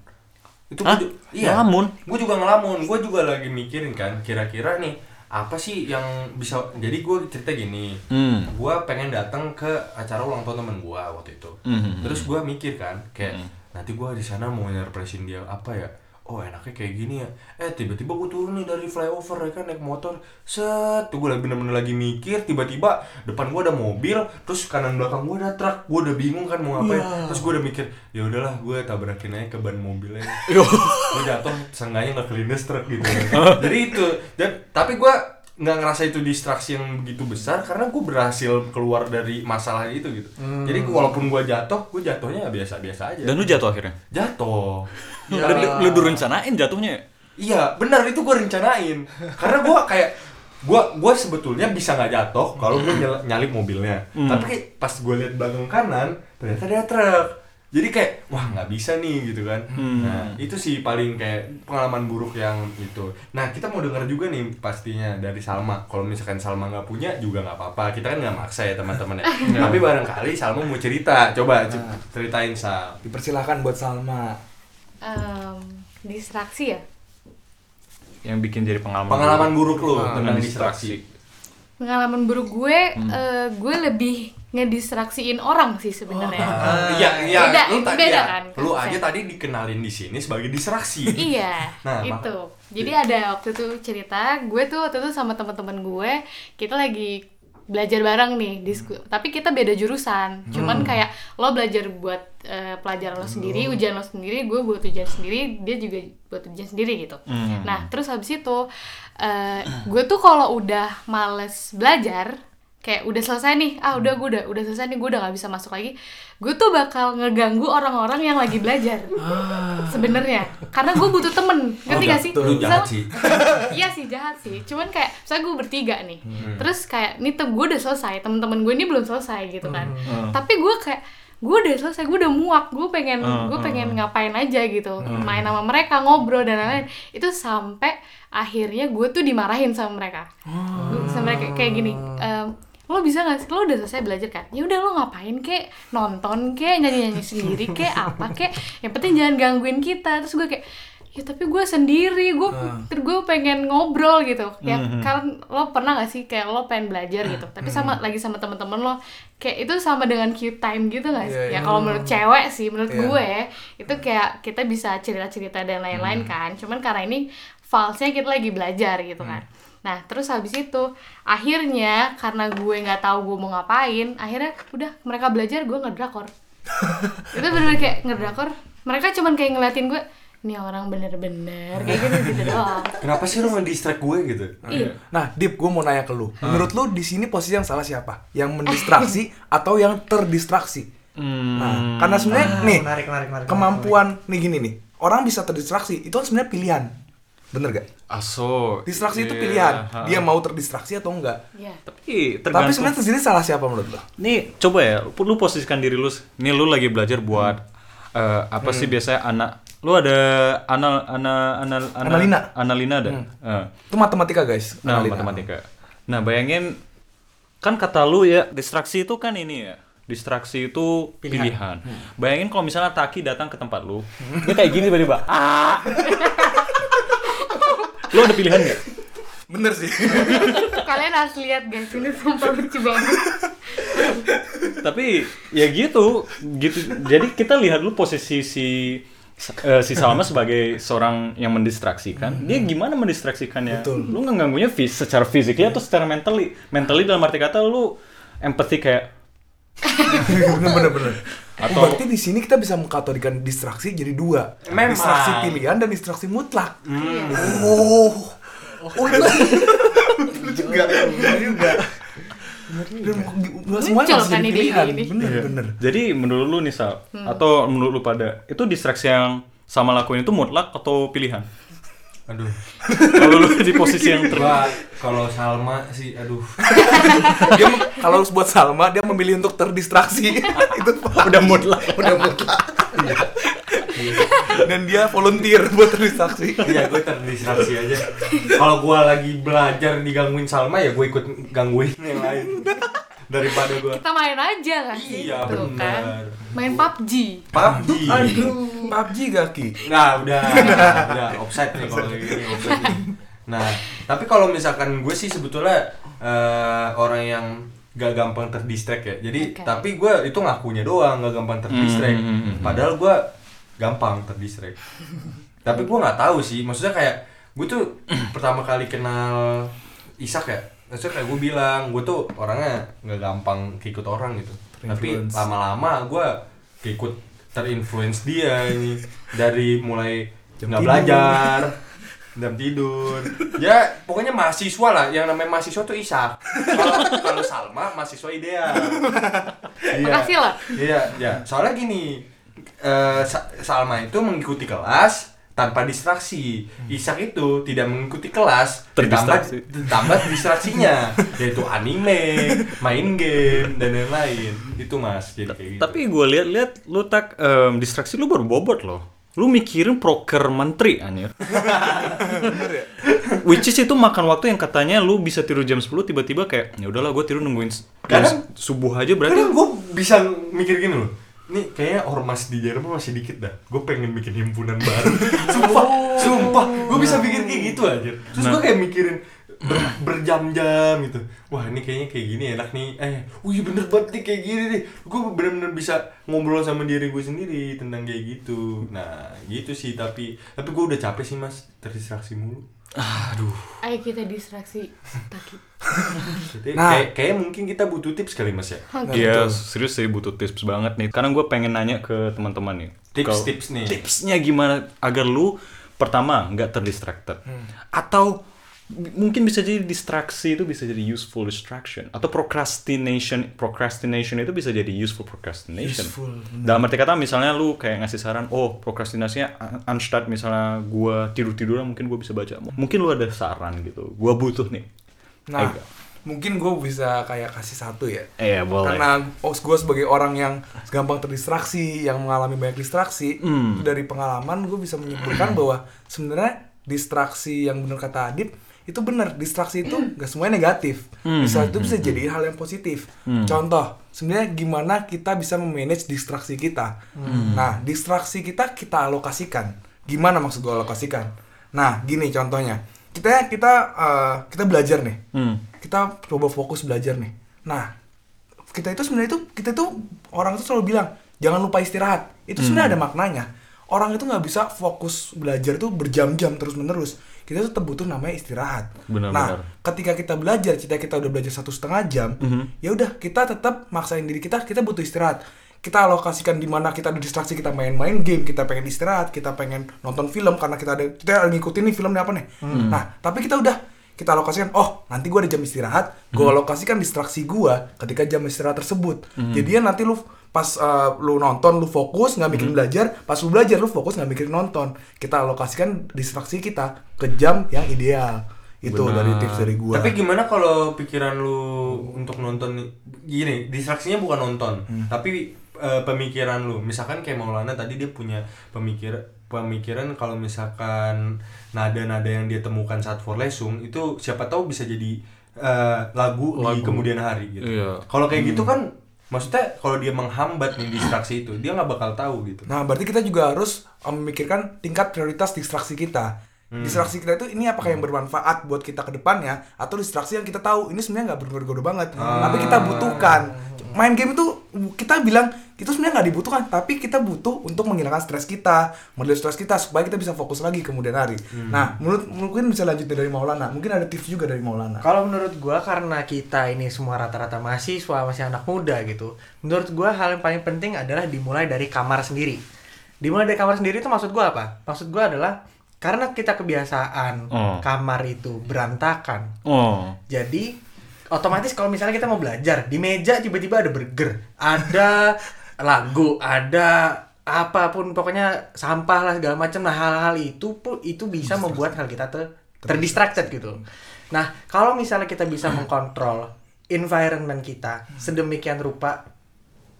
Itu Hah? gua iya. Ngelamun? Gue juga ngelamun. Gue juga lagi mikirin kan, kira-kira nih apa sih yang bisa jadi gue cerita gini Hmm. gue pengen datang ke acara ulang tahun temen gue waktu itu Hmm. terus gue mikir kan kayak nanti gue di sana mau nyerpresin dia apa ya oh enaknya kayak gini ya. Eh tiba-tiba gue turun nih dari flyover ya kan naik motor. Set tuh gue lagi bener-bener lagi mikir tiba-tiba depan gue ada mobil terus kanan belakang gue ada truk. Gue udah bingung kan mau ngapain. Terus gue udah mikir ya udahlah gue tabrakin aja ke ban mobilnya. Gue jatuh seenggaknya nggak kelindes truk gitu. Jadi itu. Dan tapi gue nggak ngerasa itu distraksi yang begitu besar karena gue berhasil keluar dari masalah itu gitu. Jadi walaupun gue jatuh gue jatuhnya ya biasa-biasa aja. Dan lu jatuh akhirnya. jatuh Ya. Lu, lu direncanain jatuhnya ya? Iya, benar itu gue rencanain. Karena gue kayak gue gue sebetulnya bisa nggak jatuh kalau gue nyel- nyalip mobilnya. Hmm. Tapi kayak pas gue lihat belakang kanan, ternyata ada truk. Jadi kayak wah nggak bisa nih gitu kan. Hmm. Nah itu sih paling kayak pengalaman buruk yang itu. Nah kita mau dengar juga nih pastinya dari Salma. Kalau misalkan Salma nggak punya juga nggak apa-apa. Kita kan nggak maksa ya teman-teman ya. Tapi barangkali Salma mau cerita. Coba c- ceritain Sal. Dipersilahkan buat Salma. Em, distraksi ya Yang bikin jadi pengalaman. Pengalaman buruk lu Ah, tentang dengan Ah, distraksi. pengalaman buruk gue Hmm. eh, gue lebih ngedistraksiin orang sih sebenarnya Ah, Iya, iya. Beda, lu tadi beda ya, kan, Lu aja tadi dikenalin di sini sebagai distraksi. Iya, Nah, itu. Jadi ada waktu itu cerita, gue tuh waktu itu sama teman-teman gue, kita lagi belajar bareng nih di sku- tapi kita beda jurusan. Cuman kayak lo belajar buat eh, pelajaran lo sendiri, ujian lo sendiri, gue buat ujian sendiri, dia juga buat ujian sendiri gitu. Hmm. Nah, terus habis itu eh, gue tuh kalau udah males belajar, kayak udah selesai nih, ah udah gue udah udah selesai nih, gue udah nggak bisa masuk lagi, gue tuh bakal ngeganggu orang-orang yang lagi belajar. Sebenarnya, karena gue butuh temen, ngerti gak sih? Jahat sih. iya sih jahat sih. Cuman kayak misalnya gue bertiga nih terus kayak nih gue udah selesai temen-temen gue ini belum selesai gitu kan. Tapi gue kayak gue udah selesai gue udah muak gue pengen Hmm, gue hmm, pengen ngapain aja gitu. Main sama mereka ngobrol dan lain-lain. Itu sampai akhirnya gue tuh dimarahin sama mereka. Gua- sama mereka kayak gini ehm, lo bisa gak sih? Lo udah selesai belajar kan? Ya udah lo ngapain kek? Nonton kek? Nyanyi nyanyi sendiri kek? Apa kek? Yang penting jangan gangguin kita. Terus gue kayak ya tapi gue sendiri. Gue terus gue pengen ngobrol gitu. Ya kan lo pernah gak sih kayak lo pengen belajar gitu? Tapi sama lagi sama temen-temen lo kayak itu sama dengan cute time gitu gak sih? Iya, ya iya. kalau menurut cewek sih menurut Iya. gue itu kayak kita bisa cerita-cerita dan lain-lain kan. Cuman karena ini falsenya kita lagi belajar gitu kan nah terus habis itu akhirnya karena gue nggak tahu gue mau ngapain akhirnya udah mereka belajar gue ngedrakor itu bener-bener kayak ngedrakor mereka cuman kayak ngeliatin gue ini orang bener-bener kayak gitu gitu doang Kenapa sih lu ngedistract gue gitu? iya Nah, Dip, gue mau nanya ke lu. Menurut lu di sini posisi yang salah siapa? Yang mendistraksi atau yang terdistraksi? Hmm. Nah, karena sebenarnya Ah, nih menarik, menarik, menarik, kemampuan nih gini nih. Orang bisa terdistraksi, itu kan sebenarnya pilihan. Bener gak? Aso. Distraksi itu Iya, pilihan. ha. Dia mau terdistraksi atau enggak. iya Tapi Tapi tergantung. sebenarnya di sini salah siapa menurut lu? Nih, coba ya, lu posisikan diri lu. Nih lu lagi belajar buat eh, apa sih biasanya anak lu ada anal ana anal ana- Analina. analina ada. Eh. Itu matematika, guys. Nah, Analina. matematika. Nah, bayangin kan kata lu ya, distraksi itu kan ini ya. Distraksi itu pilihan. Bayangin kalau misalnya Taki datang ke tempat lu, dia kayak gini tiba-tiba. Ah. Lu ada pilihan nggak? Bener sih. kalian harus lihat guys ini sumpah lucu banget Tapi ya gitu, gitu. Jadi kita lihat dulu posisi si eh, si Salma sebagai seorang yang mendistraksikan. Dia gimana mendistraksikannya? Betul. Lu ngeganggunya fis secara physically atau secara mentally? Mentally dalam arti kata lu empathy kayak bener bener bener. Atau- Berarti di sini kita bisa mengkategorikan distraksi jadi dua. Memang. Distraksi pilihan dan distraksi mutlak. Hmm. Oh. Oh, itu bener juga. Bener juga. Dan gua semuanya Muncul masih kan pilihan. ini. Bener Iya. bener. Jadi menurut lu nih Sal, atau menurut lu pada itu distraksi yang sama lakuin itu mutlak atau pilihan? Aduh. Kalau lu di posisi yang ter Gua kalau Salma sih aduh. Dia kalau buat Salma dia memilih untuk terdistraksi. itu udah mutlak, udah mutlak. Dan dia volunteer buat terdistraksi. Iya, gue terdistraksi aja. Kalau gua lagi belajar digangguin Salma ya gue ikut gangguin yang lain. Daripada gua kita main aja kan sih Iya, Tuh kan bener. main PUBG PUBG. PUBG gak Ki? Nah, udah, udah offside nih kalau gini offside. Nah, tapi kalau misalkan gue sih sebetulnya eh, orang yang gak gampang terdistract ya. Jadi Oke. tapi gue itu ngakunya doang gak gampang terdistract. Hmm, hmm. Padahal gue gampang terdistract. tapi gue nggak tahu sih. Maksudnya kayak gue tuh pertama kali kenal Isak ya. Maksudnya kayak gue bilang gue tuh orangnya nggak gampang keikut orang gitu. Tapi lama-lama gue keikut terinfluence dia ini. Dari mulai Jam nggak tidur. belajar jam tidur. Ya pokoknya mahasiswa lah. Yang namanya mahasiswa tuh Isak kalau kalau Salma mahasiswa ideal iya. Makasih loh. iya iya soalnya gini eh, Sa- Salma itu mengikuti kelas tanpa distraksi. Isak itu tidak mengikuti kelas ditambah Terdistraksi. ditambah distraksinya. Yaitu anime main game dan lain-lain itu mas jadi kayak gitu. Tapi gue lihat-lihat lu tak em, distraksi lu baru bobot loh. Lu mikirin proker menteri anjir. Which is itu makan waktu yang katanya lu bisa tidur jam 10 tiba-tiba kayak ya udahlah gue tidur nungguin s- jam Kadang- s- subuh aja berarti Kadang gue bisa mikir gini loh Nih kayaknya ormas di Jerman masih dikit dah. Gue pengen bikin himpunan baru. Sumpah, sumpah. Gue bisa mikir kayak gitu aja Terus gue Nah. kayak mikirin ber- berjam-jam gitu. Wah ini kayaknya kayak gini enak nih. Eh, wih bener banget nih kayak gini nih. Gue bener-bener bisa ngobrol sama diri gue sendiri Tentang kayak gitu. Nah gitu sih tapi Tapi gue udah capek sih mas. Terdistraksi mulu aduh Ayo kita distraksi Taki. Jadi Nah. kayak, kayak mungkin kita butuh tips kali mas ya Iya, serius sih butuh tips banget nih. Karena gue pengen nanya ke teman-teman nih. Tips-tips nih. Tipsnya gimana agar lu pertama nggak terdistracted, atau b- mungkin bisa jadi distraksi itu bisa jadi useful distraction, atau procrastination procrastination itu bisa jadi useful procrastination. Useful, bener. Dalam arti kata misalnya lu kayak ngasih saran, oh prokrastinasinya un- unstart misalnya gua tidur tiduran mungkin gue bisa baca. Mungkin lu ada saran gitu. Gua butuh nih. Nah, Ayo. mungkin gue bisa kayak kasih satu ya. Eh, boleh. Karena gue sebagai orang yang gampang terdistraksi, yang mengalami banyak distraksi, Hmm. dari pengalaman gue bisa menyimpulkan bahwa sebenarnya distraksi yang benar kata Adip itu benar distraksi itu gak semuanya negatif Hmm. distraksi itu bisa jadi hal yang positif Hmm. contoh sebenarnya gimana kita bisa memanage distraksi kita nah distraksi kita kita alokasikan gimana maksud gue alokasikan nah gini contohnya kita kita eh, kita belajar nih Hmm. kita coba fokus belajar nih. Nah, kita itu sebenarnya itu kita itu orang itu selalu bilang jangan lupa istirahat. Itu sebenarnya ada maknanya. Orang itu nggak bisa fokus belajar tuh berjam-jam terus menerus. Kita tetap butuh namanya istirahat. Benar, nah, benar. ketika kita belajar, kita kita udah belajar satu setengah jam, Mhm. ya udah kita tetap maksain diri kita, kita butuh istirahat. Kita alokasikan di mana kita ada distraksi, kita main-main game, kita pengen istirahat, kita pengen nonton film karena kita ada kita ngikutin nih filmnya apa nih. Nah, tapi kita udah kita alokasikan, oh nanti gua ada jam istirahat, gua alokasikan distraksi gua ketika jam istirahat tersebut. Jadinya nanti lu pas uh, lu nonton lu fokus nggak mikirin belajar, pas lu belajar lu fokus nggak mikirin nonton. Kita alokasikan distraksi kita ke jam yang ideal. Itu Benar. dari tips dari gua. Tapi gimana kalau pikiran lu untuk nonton gini, distraksinya bukan nonton, Hmm. tapi eh, pemikiran lu. Misalkan kayak Maulana tadi dia punya pemikir pemikiran kalau misalkan nada-nada yang dia temukan saat forlesung itu siapa tahu bisa jadi eh, lagu, di Lagu. kemudian hari gitu. Iya. Kalau kayak gitu kan maksudnya kalau dia menghambat nih distraksi itu, dia nggak bakal tahu gitu. Nah, berarti kita juga harus memikirkan tingkat prioritas distraksi kita. Distraksi kita itu ini apakah yang bermanfaat buat kita ke depannya atau distraksi yang kita tahu ini sebenarnya nggak berguna banget, tapi kita butuhkan. Main game itu kita bilang itu sebenarnya nggak dibutuhkan, tapi kita butuh untuk menghilangkan stres kita, model stres kita supaya kita bisa fokus lagi kemudian hari. Nah, menurut mungkin bisa lanjut dari Maulana. Mungkin ada tips juga dari Maulana. Kalau menurut gua karena kita ini semua rata-rata mahasiswa, masih anak muda gitu. Menurut gua hal yang paling penting adalah dimulai dari kamar sendiri. Dimulai dari kamar sendiri itu maksud gua apa? Maksud gua adalah karena kita kebiasaan Oh. kamar itu berantakan. Oh. Jadi otomatis kalau misalnya kita mau belajar di meja tiba-tiba ada burger, ada lagu, ada apa pun pokoknya sampah lah segala macam nah hal-hal itu pun itu bisa membuat hal kita ter terdistracted gitu. Nah, kalau misalnya kita bisa mengkontrol environment kita sedemikian rupa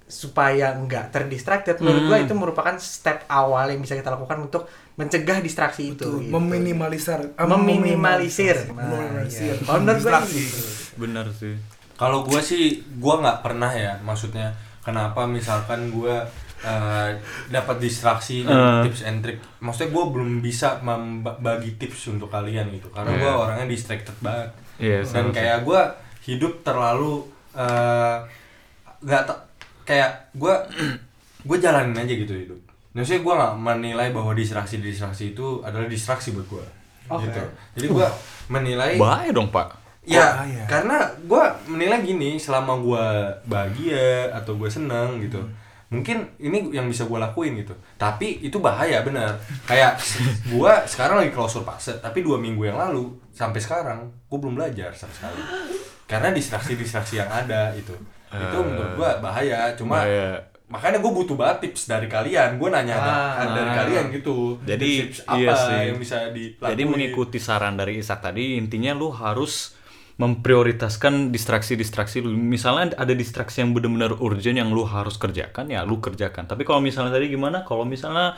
supaya nggak terdistracted, menurut gua itu merupakan step awal yang bisa kita lakukan untuk mencegah distraksi itu. Tuh, gitu. meminimalisir, eh, meminimalisir. Nah, meminimalisir. distraksi. gitu. Benar sih. Kalau gua sih gua nggak pernah ya, maksudnya kenapa misalkan gua eh, dapat distraksi dan tips and trick. Maksudnya gue belum bisa membagi tips untuk kalian gitu karena gue Iya. orangnya distracted banget. Iya, dan sama sih. kayak gue hidup terlalu eh, nggak ta- kayak gue gue jalanin aja gitu hidup. Maksudnya gue nggak menilai bahwa distraksi distraksi itu adalah distraksi buat gue. Oke. Gitu. Jadi gue menilai Bahaya dong, Pak. Ya, Oh, iya. karena gue menilai gini, selama gue bahagia atau gue seneng gitu, mungkin ini yang bisa gue lakuin gitu. Tapi itu bahaya bener. Kayak gue sekarang lagi klausur fase, tapi dua minggu yang lalu sampai sekarang gue belum belajar sama sekali. Karena distraksi-distraksi yang ada itu, itu menurut gue bahaya. Cuma Bahaya. makanya gue butuh banget tips dari kalian. Gue nanya Ah. dari kalian gitu. Jadi, tips apa iya sih. yang bisa dilakuin. Jadi mengikuti saran dari Isak tadi, intinya lu harus memprioritaskan distraksi-distraksi lu. Misalnya ada distraksi yang benar-benar urgent yang lu harus kerjakan, ya lu kerjakan. Tapi kalau misalnya tadi gimana? Kalau misalnya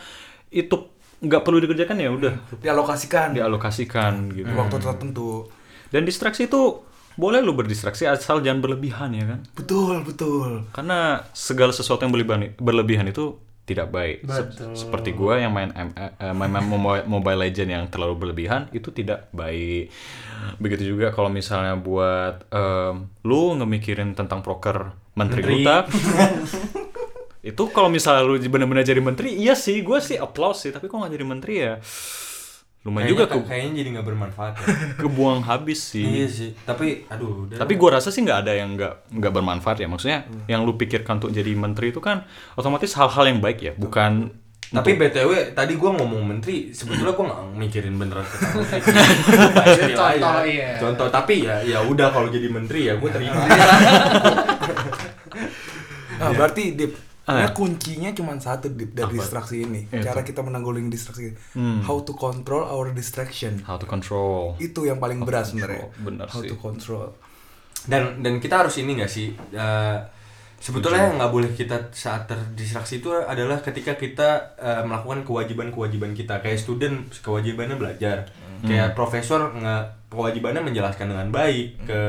itu nggak perlu dikerjakan ya udah dialokasikan dialokasikan gitu. di waktu tertentu Dan distraksi itu boleh lu berdistraksi asal jangan berlebihan ya kan? betul betul Karena segala sesuatu yang berlebihan, berlebihan itu tidak baik. Se- Betul. seperti gua yang main M- eh, main, main Mobile, Mobile Legend yang terlalu berlebihan itu tidak baik. Begitu juga kalau misalnya buat em, lu ngemikirin tentang proker menteri, Menteri. kita. itu kalau misalnya lu benar-benar jadi menteri, iya sih, gua sih applause sih. Tapi kok nggak jadi menteri ya, lumayan juga ke, kayaknya jadi nggak bermanfaat ya. kebuang habis sih. Iya sih, tapi aduh. udah Tapi gua rasa sih nggak ada yang nggak nggak bermanfaat ya. Maksudnya yang lu pikirkan untuk jadi menteri itu kan otomatis hal-hal yang baik ya, bukan Tapi BTW tadi gua ngomong menteri, sebetulnya gua nggak mikirin beneran ke menteri. Pasti lah ya. Contoh, iya. Contoh, tapi ya ya udah kalau jadi menteri ya gua terima. nah berarti dip Ah. Nah, kuncinya cuma satu dip dari distraksi ini Itu. cara kita menanggulangi distraksi Hmm. how to control our distraction how to control. itu yang paling berat sebenarnya bener how sih. to control Dan dan kita harus ini nggak sih? eh, sebetulnya yang nggak boleh kita saat terdistraksi itu adalah ketika kita eh, melakukan kewajiban-kewajiban kita. Kayak student kewajibannya belajar. Kayak profesor nggak kewajibannya menjelaskan dengan baik ke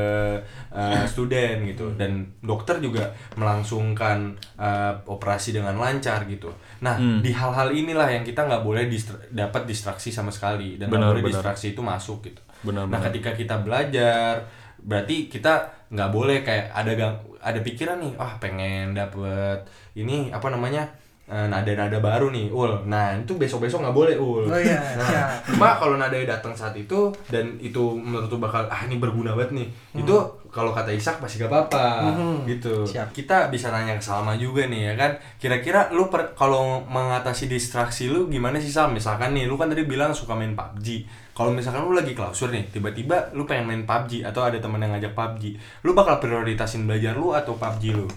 eh, student gitu. Dan dokter juga melangsungkan eh, operasi dengan lancar gitu. Nah Hmm. di hal-hal inilah yang kita nggak boleh distra- dapat distraksi sama sekali dan nggak Benar, boleh benar. distraksi itu masuk gitu. Benar, Nah benar. ketika kita belajar berarti kita nggak boleh kayak ada gang ada pikiran nih ah pengen dapet ini apa namanya nada-nada baru nih ul. Nah itu besok besok nggak boleh ul. Oh iya, nah, siap. cuma kalau nadanya datang saat itu dan itu menurut lu bakal ah ini berguna banget nih. Itu kalau kata Isak pasti gak apa-apa Mhm. gitu. Siap. kita bisa nanya ke Salma juga nih ya kan? Kira-kira lu per- kalau mengatasi distraksi lu gimana sih Sal? Misalkan nih lu kan tadi bilang suka main PUBG kalau misalkan lu lagi klausur nih tiba-tiba lu pengen main PUBG atau ada temen yang ngajak PUBG lu bakal prioritasin belajar lu atau PUBG lu?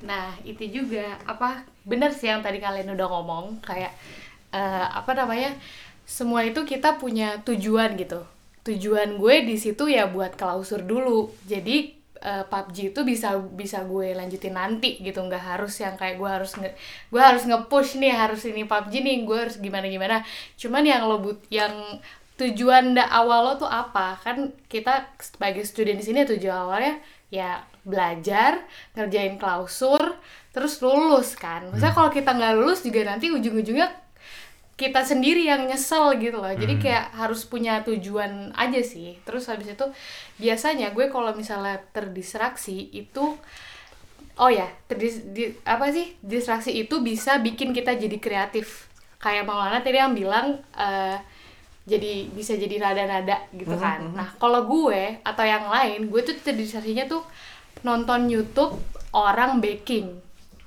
Nah, itu juga apa benar sih yang tadi kalian udah ngomong kayak eh, apa namanya? Semua itu kita punya tujuan gitu. Tujuan gue di situ ya buat klausur dulu. Jadi eh, PUBG itu bisa bisa gue lanjutin nanti gitu, nggak harus yang kayak gue harus nge, gue harus nge-push nih, harus ini PUBG nih, gue harus gimana gimana. Cuman yang lo but yang tujuan da awal lo tuh apa? Kan kita sebagai student di sini tujuan awalnya ya belajar, ngerjain klausur, terus lulus kan. Maksudnya kalau kita nggak lulus juga nanti ujung-ujungnya kita sendiri yang nyesel gitu loh. Jadi kayak harus punya tujuan aja sih. Terus habis itu biasanya gue kalau misalnya terdistraksi itu oh ya, terdis, di- apa sih? Distraksi itu bisa bikin kita jadi kreatif. Kayak Maulana tadi yang bilang eh, jadi bisa jadi nada-nada gitu kan. Nah, kalau gue atau yang lain, gue tuh terdistraksinya tuh nonton YouTube orang baking.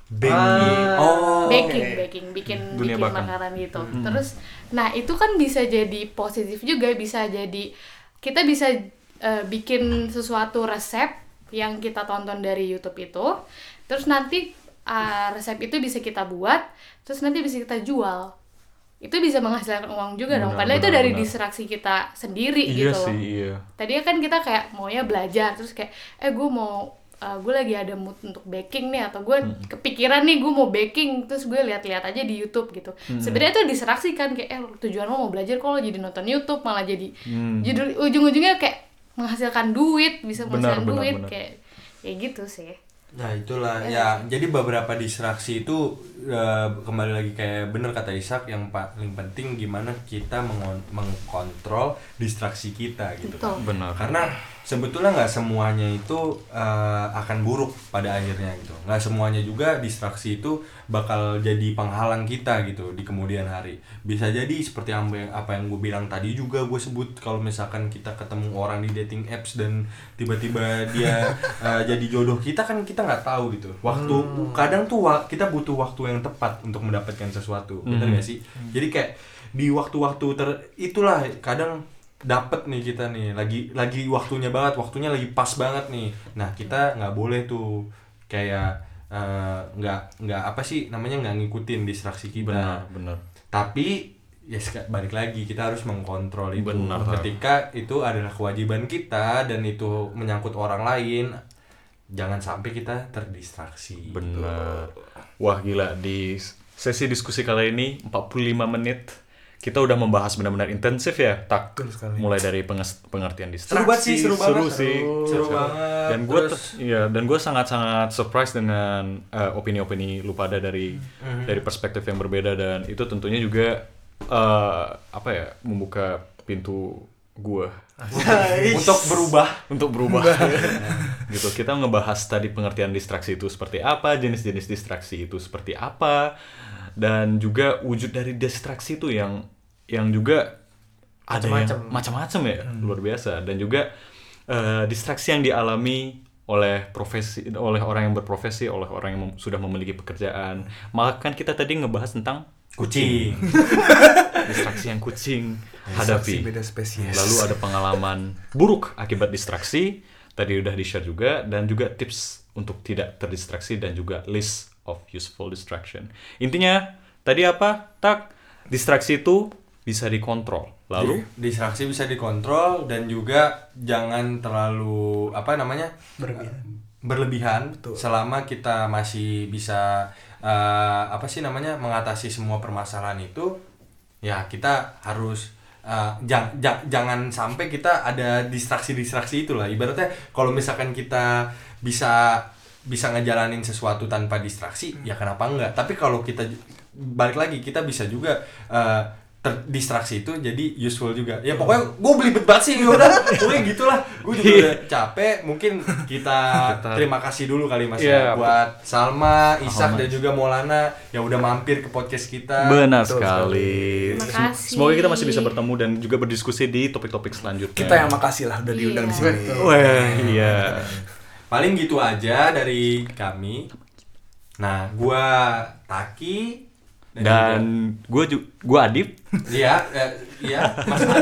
Baking. Ah. oh baking, oke. baking, bikin Dunia bikin makanan gitu. Terus nah, itu kan bisa jadi positif juga, bisa jadi kita bisa eh, bikin sesuatu resep yang kita tonton dari YouTube itu. Terus nanti ah, resep itu bisa kita buat, terus nanti bisa kita jual. Itu bisa menghasilkan uang juga dong. Benar, Padahal itu benar, dari benar. distraksi kita sendiri Iya gitu loh sih, iya. tadinya kan kita kayak maunya belajar terus kayak eh gue mau uh, gue lagi ada mood untuk baking nih atau gue kepikiran nih gue mau baking terus gue lihat-lihat aja di YouTube gitu sebenarnya itu distraksi kan kayak eh tujuan lo mau belajar kalau jadi nonton YouTube malah jadi Hmm. judul ujung-ujungnya kayak menghasilkan duit bisa Benar, menghasilkan benar, duit benar. kayak kayak gitu sih Nah itulah ya jadi beberapa distraksi itu eh, kembali lagi kayak bener kata Ishak yang paling penting gimana kita mengon- mengkontrol distraksi kita gitu. Betul. Benar. Karena sebetulnya nggak semuanya itu eh, akan buruk pada akhirnya gitu. Nggak semuanya juga distraksi itu bakal jadi penghalang kita gitu di kemudian hari. Bisa jadi seperti apa yang, apa yang gue bilang tadi juga gue sebut kalau misalkan kita ketemu orang di dating apps dan tiba-tiba dia eh, jadi jodoh kita kan kita nggak tahu gitu. Waktu kadang tuh kita butuh waktu yang tepat untuk mendapatkan sesuatu. Bener nggak sih? Jadi kayak di waktu-waktu ter itulah kadang dapet nih kita nih. Lagi lagi waktunya banget waktunya lagi pas banget nih. Nah kita nggak boleh tuh kayak eh, nggak nggak apa sih namanya nggak ngikutin distraksi kita. Benar, benar. tapi ya balik lagi kita harus mengkontrol itu. Benar, ketika itu adalah kewajiban kita dan itu menyangkut orang lain jangan sampai kita terdistraksi Benar. Wah gila. Di sesi diskusi kali ini 45 menit kita udah membahas benar-benar intensif ya tak mulai dari pengertian distraksi Seru banget sih, seru banget. sih Seru, seru banget. dan gue iya dan gue sangat-sangat surprise dengan eh, opini-opini lu pada dari Mhm. dari perspektif yang berbeda dan itu tentunya juga eh, apa ya membuka pintu gue untuk berubah. Untuk berubah. Gitu. Kita ngebahas tadi pengertian distraksi itu seperti apa jenis-jenis distraksi itu seperti apa dan juga wujud dari distraksi itu yang yang juga ada yang Macam-macam. macam-macam ya luar biasa. Dan juga eh, distraksi yang dialami oleh profesi oleh orang yang berprofesi oleh orang yang mem- sudah memiliki pekerjaan. Maka kan kita tadi ngebahas tentang kucing distraksi yang kucing hadapi beda spesies. Lalu ada pengalaman buruk akibat distraksi, tadi udah di-share juga, dan juga tips untuk tidak terdistraksi dan juga list of useful distraction. Intinya, tadi apa? Tak, distraksi itu bisa dikontrol. Lalu, distraksi bisa dikontrol dan juga jangan terlalu apa namanya Berlebihan. berlebihan selama kita masih bisa eh, apa sih namanya mengatasi semua permasalahan itu ya kita harus eh, jang- jang- jangan sampai kita ada distraksi-distraksi itulah. Ibaratnya kalau misalkan kita bisa bisa ngejalanin sesuatu tanpa distraksi ya kenapa enggak? Tapi kalau kita balik lagi kita bisa juga eh, terdistraksi itu jadi useful juga ya pokoknya gue belibet banget sih udah pokoknya gitulah gue juga udah capek mungkin kita, terima kasih dulu kali mas Iya, ya buat Salma, Ishak Mas. dan juga Maulana yang udah mampir ke podcast kita benar betul sekali. Terima kasih. Semoga kita masih bisa bertemu dan juga berdiskusi di topik-topik selanjutnya. Kita yang makasih lah udah diundang di Iya. sini. Wah, iya. paling gitu aja dari kami nah gua Taki Dan gue juga, gue Adip. Iya, eh, iya, Mas.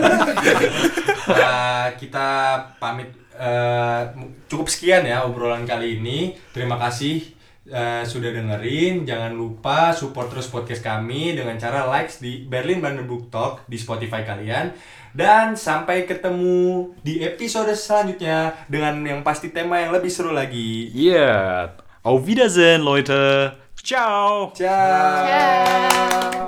Eh, kita pamit eh, cukup sekian ya obrolan kali ini. Terima kasih eh, sudah dengerin. Jangan lupa support terus podcast kami dengan cara likes di Berlin Brandenburg Talk di Spotify kalian. Dan sampai ketemu di episode selanjutnya dengan yang pasti tema yang lebih seru lagi. Iya. Auf Wiedersehen, Leute. Ciao. Ciao. Ciao.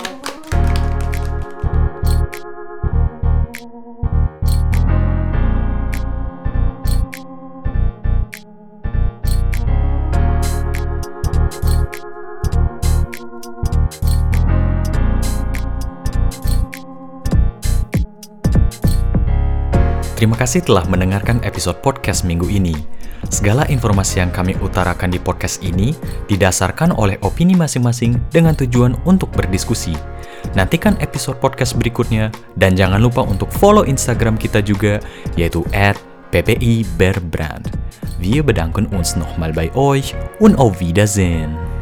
Terima kasih telah mendengarkan episode podcast minggu ini. Segala informasi yang kami utarakan di podcast ini didasarkan oleh opini masing-masing dengan tujuan untuk berdiskusi. Nantikan episode podcast berikutnya dan jangan lupa untuk follow Instagram kita juga yaitu @ppi Berbrand. Wir bedanken uns nochmal bei euch und auf Wiedersehen.